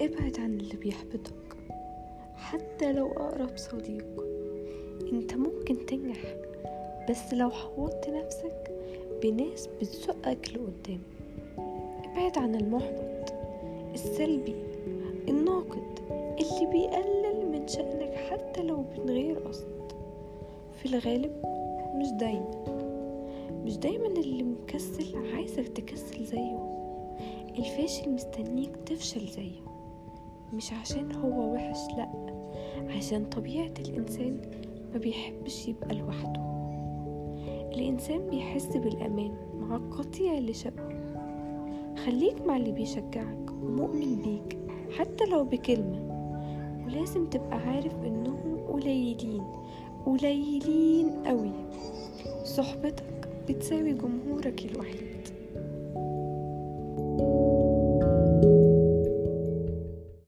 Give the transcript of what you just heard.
اللي بيحبطك حتى لو أقرب صديق. أنت ممكن تنجح بس لو حوطت نفسك بناس بتزقك لقدام. ابعد عن المحبط السلبي الناقد اللي بيقلل من شأنك حتى لو من غير قصد. في الغالب مش دايما مش دايما اللي مكسل عايزك تكسل زيه. الفاشل مستنيك تفشل زيه. مش عشان هو وحش لأ عشان طبيعة الإنسان ما بيحبش يبقى لوحده. الإنسان بيحس بالأمان مع القطيع اللي شبهه. خليك مع اللي بيشجعك ومؤمن بيك حتى لو بكلمة. ولازم تبقى عارف إنهم قليلين قليلين قوي صحبتك بتساوي جمهورك الوحيد.